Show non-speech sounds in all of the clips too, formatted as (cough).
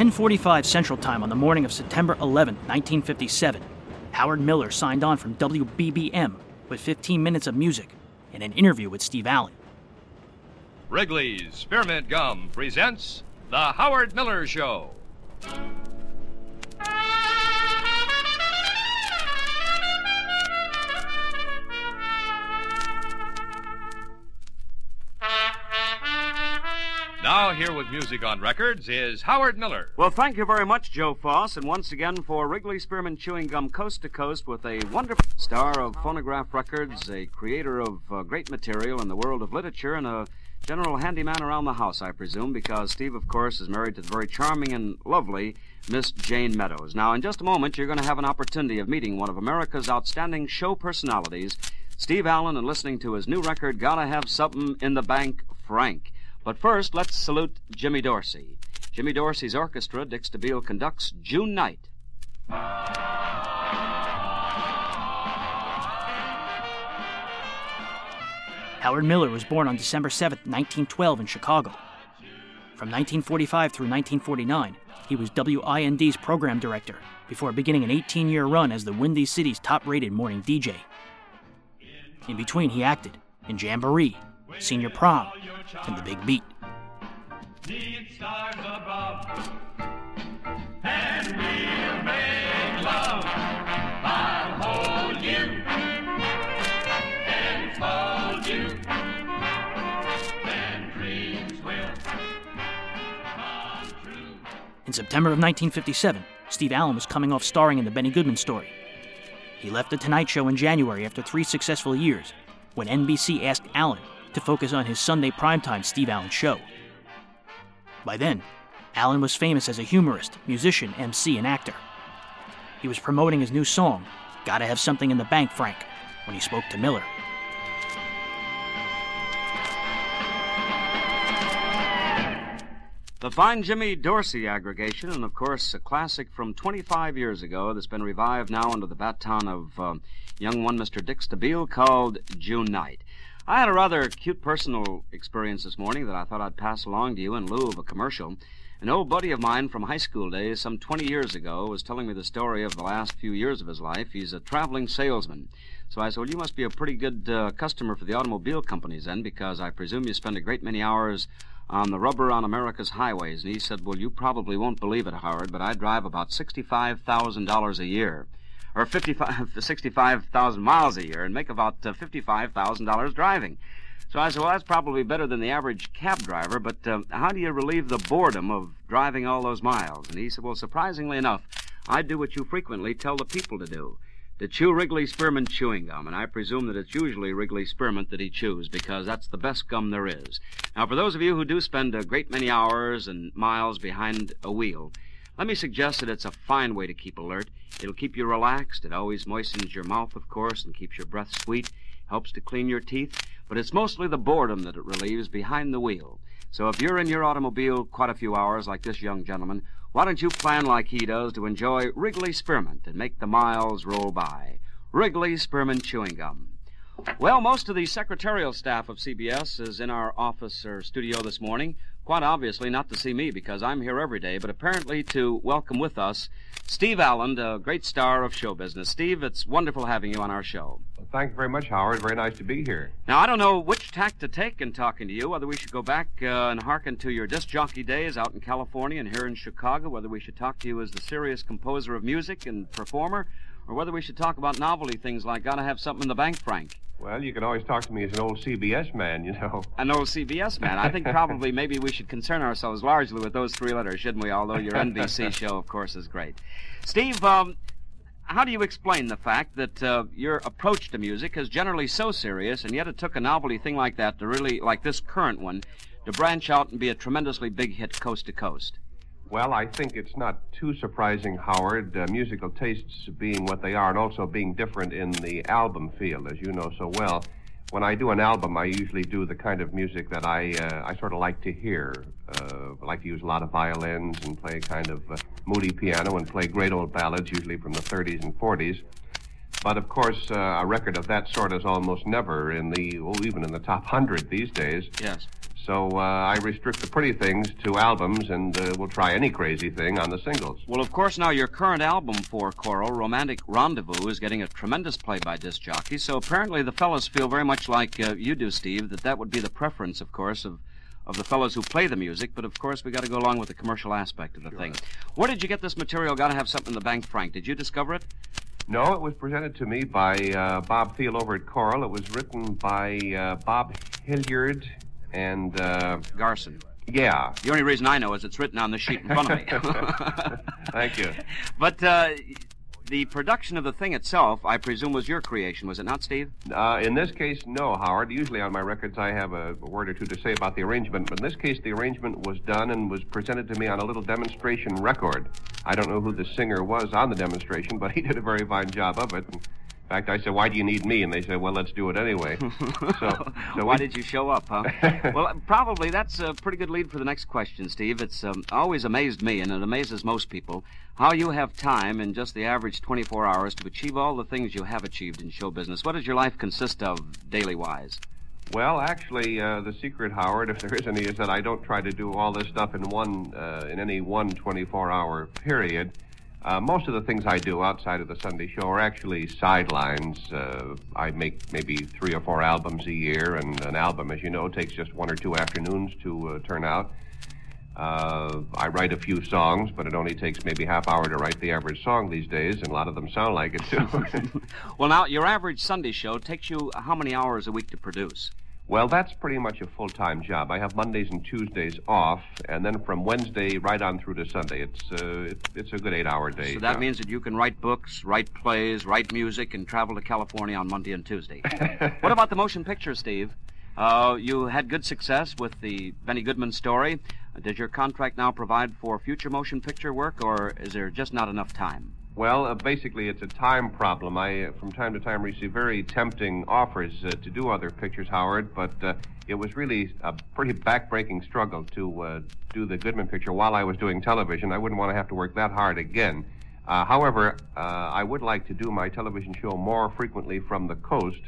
10:45 Central Time on the morning of September 11, 1957, Howard Miller signed on from WBBM with 15 minutes of music and an interview with Steve Allen. Wrigley's Spearmint Gum presents The Howard Miller Show. Here with music on records is Howard Miller. Well, thank you very much, Joe Foss, and once again for Wrigley Spearmint Chewing Gum Coast to Coast with a wonderful star of phonograph records, a creator of uh, great material in the world of literature, and a general handyman around the house, I presume, because Steve, of course, is married to the very charming and lovely Miss Jayne Meadows. Now, in just a moment, you're going to have an opportunity of meeting one of America's outstanding show personalities, Steve Allen, and listening to his new record, Gotta Have Something in the Bank, Frank. But first, let's salute Jimmy Dorsey. Jimmy Dorsey's orchestra, Dick Stabile, conducts June Night. Howard Miller was born on December 7, 1912, in Chicago. From 1945 through 1949, he was WIND's program director before beginning an 18 year run as the Windy City's top rated morning DJ. In between, he acted in Jamboree, Senior Prom, and The Big Beat. Need stars above, and we'll make love. I'll hold you and fold you, and dreams will come true. In September of 1957, Steve Allen was coming off starring in The Benny Goodman Story. He left The Tonight Show in January after three successful years when NBC asked Allen to focus on his Sunday primetime Steve Allen show. By then, Allen was famous as a humorist, musician, MC, and actor. He was promoting his new song, Gotta Have Something in the Bank, Frank, when he spoke to Miller. The fine Jimmy Dorsey aggregation, and of course, a classic from 25 years ago that's been revived now under the baton of um, young one Mr. Dick Stabile called June Night. I had a rather cute personal experience this morning that I thought I'd pass along to you in lieu of a commercial. An old buddy of mine from high school days, some 20 years ago, was telling me the story of the last few years of his life. He's a traveling salesman. So I said, Well, you must be a pretty good uh, customer for the automobile companies then, because I presume you spend a great many hours on the rubber on America's highways. And he said, Well, you probably won't believe it, Howard, but I drive about $65,000 a year, or 55, 65,000 miles a year, and make about uh, $55,000 driving. So I said, Well, that's probably better than the average cab driver, but uh, how do you relieve the boredom of driving all those miles? And he said, Well, surprisingly enough, I do what you frequently tell the people to do to chew Wrigley Spearmint chewing gum, and I presume that it's usually Wrigley Spearmint that he chews because that's the best gum there is. Now, for those of you who do spend a great many hours and miles behind a wheel, let me suggest that it's a fine way to keep alert. It'll keep you relaxed. It always moistens your mouth, of course, and keeps your breath sweet. Helps to clean your teeth. But it's mostly the boredom that it relieves behind the wheel. So if you're in your automobile quite a few hours, like this young gentleman, why don't you plan like he does to enjoy Wrigley Spearmint and make the miles roll by? Wrigley Spearmint Chewing Gum. Well, most of the secretarial staff of CBS is in our office or studio this morning. Quite obviously, not to see me because I'm here every day, but apparently to welcome with us Steve Allen, a great star of show business. Steve, it's wonderful having you on our show. Well, thank you very much, Howard. Very nice to be here. Now, I don't know which tack to take in talking to you, whether we should go back uh, and hearken to your disc jockey days out in California and here in Chicago, whether we should talk to you as the serious composer of music and performer, or whether we should talk about novelty things like Gotta Have Something in the Bank, Frank. Well, you can always talk to me as an old CBS man, you know. An old CBS man. I think probably (laughs) maybe we should concern ourselves largely with those three letters, shouldn't we? Although your NBC (laughs) show, of course, is great. Steve, um, how do you explain the fact that uh, your approach to music is generally so serious, and yet it took a novelty thing like that to really, like this current one, to branch out and be a tremendously big hit coast to coast? Well, I think it's not too surprising, Howard, uh, musical tastes being what they are and also being different in the album field, as you know so well. When I do an album, I usually do the kind of music that I uh, I sort of like to hear. Uh, I like to use a lot of violins and play kind of uh, moody piano and play great old ballads, usually from the 30s and 40s. But of course, uh, a record of that sort is almost never in the, oh, even in the top hundred these days. Yes. So uh, I restrict the pretty things to albums, and uh, will try any crazy thing on the singles. Well, of course, now your current album for Coral, Romantic Rendezvous, is getting a tremendous play by disc jockeys. So apparently, the fellows feel very much like uh, you do, Steve, that that would be the preference, of course, of of the fellows who play the music. But of course, we got to go along with the commercial aspect of the thing. Where did you get this material? Got to have something in the bank, Frank. Did you discover it? No, it was presented to me by uh, Bob Thiele over at Coral. It was written by uh, Bob Hilliard and, uh, Garson. yeah. The only reason I know is it's written on the sheet in front of me. (laughs) (laughs) Thank you. But uh, the production of the thing itself, I presume, was your creation, was it not, Steve? Uh, in this case, no, Howard. Usually on my records, I have a, a word or two to say about the arrangement, but in this case, the arrangement was done and was presented to me on a little demonstration record. I don't know who the singer was on the demonstration, but he did a very fine job of it. In fact, I said, "Why do you need me?" And they said, "Well, let's do it anyway." (laughs) so, (laughs) so Why we- did you show up, huh? (laughs) well, probably that's a pretty good lead for the next question, Steve. It's um, always amazed me, and it amazes most people, how you have time in just the average 24 hours to achieve all the things you have achieved in show business. What does your life consist of, daily wise? Well, actually, uh, the secret, Howard, if there is any, is that I don't try to do all this stuff in one, uh, in any one 24-hour period. Uh, most of the things I do outside of the Sunday show are actually sidelines. Uh, I make maybe three or four albums a year, and an album, as you know, takes just one or two afternoons to uh, turn out. Uh, I write a few songs, but it only takes maybe half hour to write the average song these days, and a lot of them sound like it too. (laughs) (laughs) Well, now, your average Sunday show takes you how many hours a week to produce? Well, that's pretty much a full time job. I have Mondays and Tuesdays off, and then from Wednesday right on through to Sunday. It's uh, it's, it's a good eight hour day. So that job. means that you can write books, write plays, write music, and travel to California on Monday and Tuesday. (laughs) what about the motion picture, Steve? Uh, you had good success with the Benny Goodman story. Does your contract now provide for future motion picture work, or is there just not enough time? Well, uh, basically, it's a time problem. I, uh, from time to time, receive very tempting offers uh, to do other pictures, Howard, but uh, it was really a pretty backbreaking struggle to uh, do the Goodman picture while I was doing television. I wouldn't want to have to work that hard again. Uh, however, I would like to do my television show more frequently from the coast.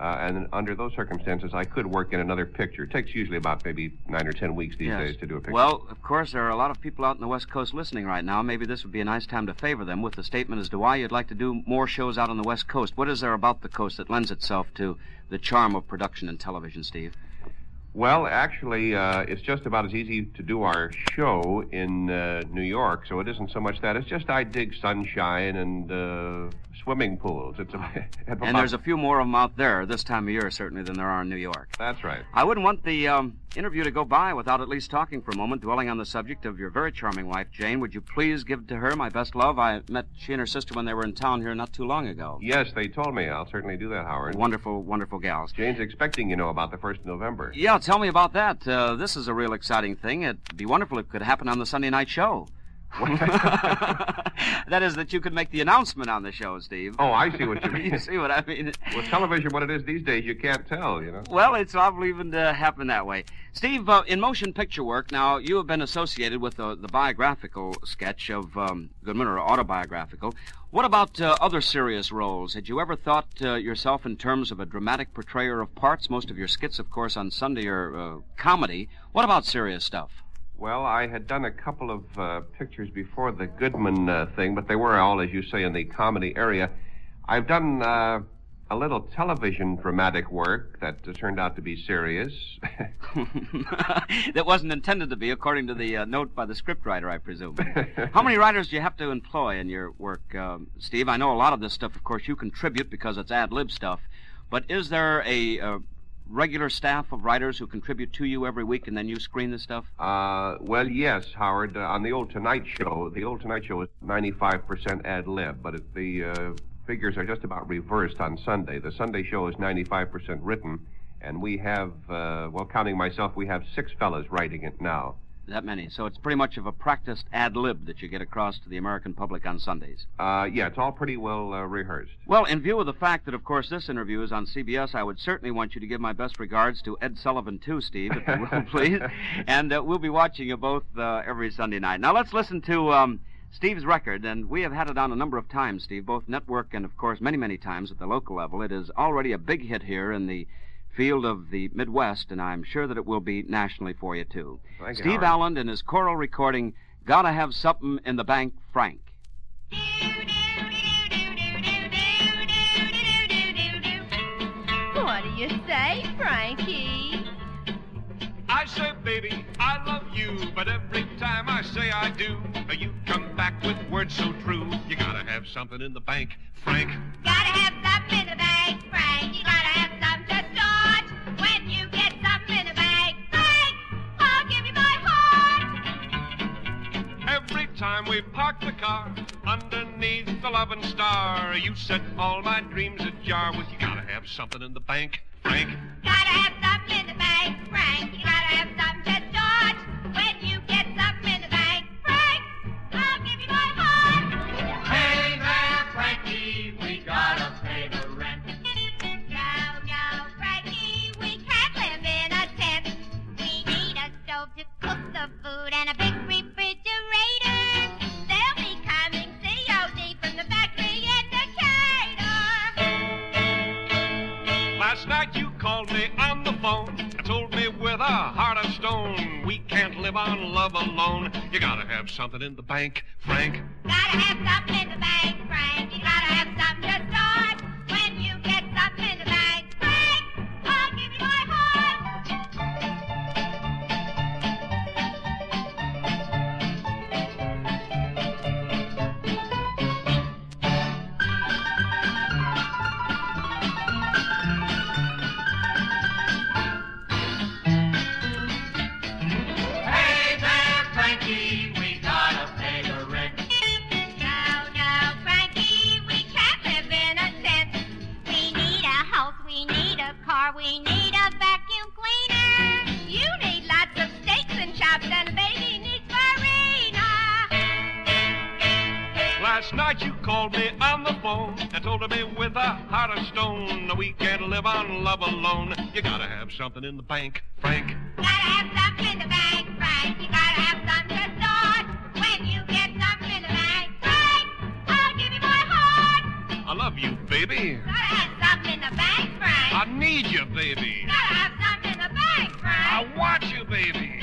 Uh, and under those circumstances, I could work in another picture. It takes usually about maybe nine or ten weeks these Yes. days to do a picture. Well, of course, there are a lot of people out in the West Coast listening right now. Maybe this would be a nice time to favor them with the statement as to why you'd like to do more shows out on the West Coast. What is there about the coast that lends itself to the charm of production and television, Steve? Well, actually, uh, it's just about as easy to do our show in uh, New York, so it isn't so much that. It's just I dig sunshine and uh, swimming pools. It's a, (laughs) And there's a few more of them out there this time of year, certainly, than there are in New York. That's right. I wouldn't want the um, interview to go by without at least talking for a moment, dwelling on the subject of your very charming wife, Jayne. Would you please give to her my best love? I met she and her sister when they were in town here not too long ago. Yes, they told me. I'll certainly do that, Howard. Wonderful, wonderful gals. Jayne's expecting, you know, about the 1st of November. Yeah, tell me about that. Uh, this is a real exciting thing. It'd be wonderful if it could happen on the Sunday night show. (laughs) that is, that you could make the announcement on the show, Steve. Oh, I see what you (laughs) mean. you see what I mean? With television, what it is these days, you can't tell, you know. Well, it's awful even to happen that way. Steve, uh, in motion picture work, now you have been associated with the, the biographical sketch of um, Goodman, or autobiographical. What about uh, other serious roles? Had you ever thought uh, yourself in terms of a dramatic portrayer of parts? Most of your skits, of course, on Sunday are uh, comedy. What about serious stuff? Well, I had done a couple of uh, pictures before the Goodman uh, thing, but they were all, as you say, in the comedy area. I've done uh, a little television dramatic work that uh, turned out to be serious. (laughs) that wasn't intended to be, according to the uh, note by the scriptwriter, I presume. (laughs) How many writers do you have to employ in your work, um, Steve? I know a lot of this stuff, of course, you contribute because it's ad lib stuff. But is there a, uh regular staff of writers who contribute to you every week and then you screen the stuff? Uh, well, yes, Howard. Uh, on the old Tonight Show, the old Tonight Show is 95% ad lib, but it, the uh, figures are just about reversed on Sunday. The Sunday show is 95% written, and we have, uh, well, counting myself, we have six fellas writing it now. That many. So it's pretty much of a practiced ad lib that you get across to the American public on Sundays. Uh, yeah, it's all pretty well uh, rehearsed. Well, in view of the fact that, of course, this interview is on CBS, I would certainly want you to give my best regards to Ed Sullivan, too, Steve, if you will, (laughs) please. And uh, we'll be watching you both uh, every Sunday night. Now, let's listen to um, Steve's record, and we have had it on a number of times, Steve, both network and, of course, many, many times at the local level. It is already a big hit here in the field of the Midwest, and I'm sure that it will be nationally for you, too. Thank you, Steve Howard. Allen and his Coral recording, Gotta Have Something in the Bank, Frank. What do you say, Frankie? I say, baby, I love you, but every time I say I do, you come back with words so true. You gotta have something in the bank, Frank. Gotta have something in the bank, Frank. You gotta time we parked the car underneath the loving star, you set all my dreams ajar with you gotta have something in the bank, Frank. Gotta have something in the bank, Frank. Stone we can't live on love alone. You gotta have something in the bank, Frank. Gotta have something in the bank, Frank. A stone we can't live on love alone. You gotta have something in the bank, Frank. Gotta have something in the bank, Frank. You gotta have something to start. When you get something in the bank, Frank, I'll give you my heart. I love you, baby. Gotta have something in the bank, Frank. I need you, baby. Gotta have something in the bank, Frank. I want you, baby.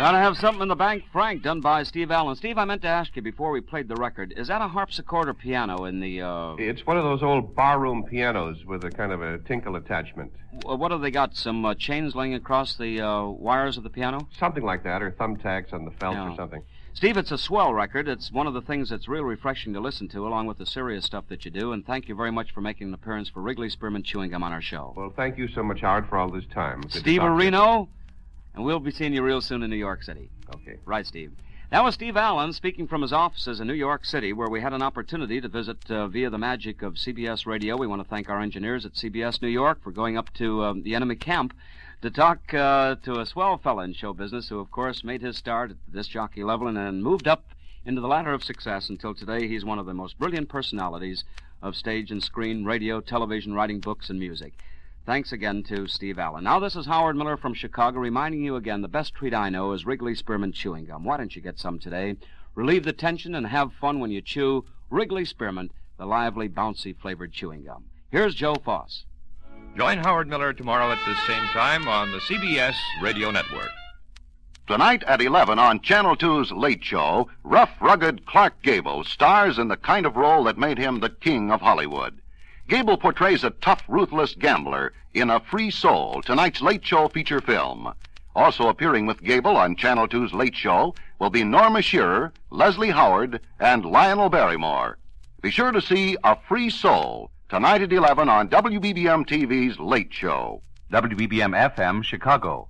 Gotta Have Something in the Bank, Frank, done by Steve Allen. Steve, I meant to ask you before we played the record, is that a harpsichord or piano in the, uh, It's one of those old barroom pianos with a kind of a tinkle attachment. w- what have they got? Some uh, chains laying across the uh, wires of the piano? Something like that, or thumbtacks on the felt Yeah. or something. Steve, it's a swell record. It's one of the things that's real refreshing to listen to, along with the serious stuff that you do. And thank you very much for making an appearance for Wrigley Spearmint Chewing Gum on our show. Well, thank you so much, Howard, for all this time. Good Steve talk to you. Areno, and we'll be seeing you real soon in New York City. Okay. Right, Steve. That was Steve Allen speaking from his offices in New York City, where we had an opportunity to visit uh, via the magic of CBS Radio. We want to thank our engineers at CBS New York for going up to um, the enemy camp to talk uh, to a swell fella in show business who, of course, made his start at disc jockey level and then moved up into the ladder of success until today he's one of the most brilliant personalities of stage and screen, radio, television, writing books, and music. Thanks again to Steve Allen. Now, this is Howard Miller from Chicago reminding you again the best treat I know is Wrigley Spearmint Chewing Gum. Why don't you get some today? Relieve the tension and have fun when you chew Wrigley Spearmint, the lively, bouncy flavored chewing gum. Here's Joe Foss. Join Howard Miller tomorrow at this same time on the CBS Radio Network. Tonight at 11 on Channel 2's Late Show, rough, rugged Clark Gable stars in the kind of role that made him the king of Hollywood. Gable portrays a tough, ruthless gambler in A Free Soul, tonight's Late Show feature film. Also appearing with Gable on Channel 2's Late Show will be Norma Shearer, Leslie Howard, and Lionel Barrymore. Be sure to see A Free Soul tonight at 11 on WBBM TV's Late Show. WBBM FM, Chicago.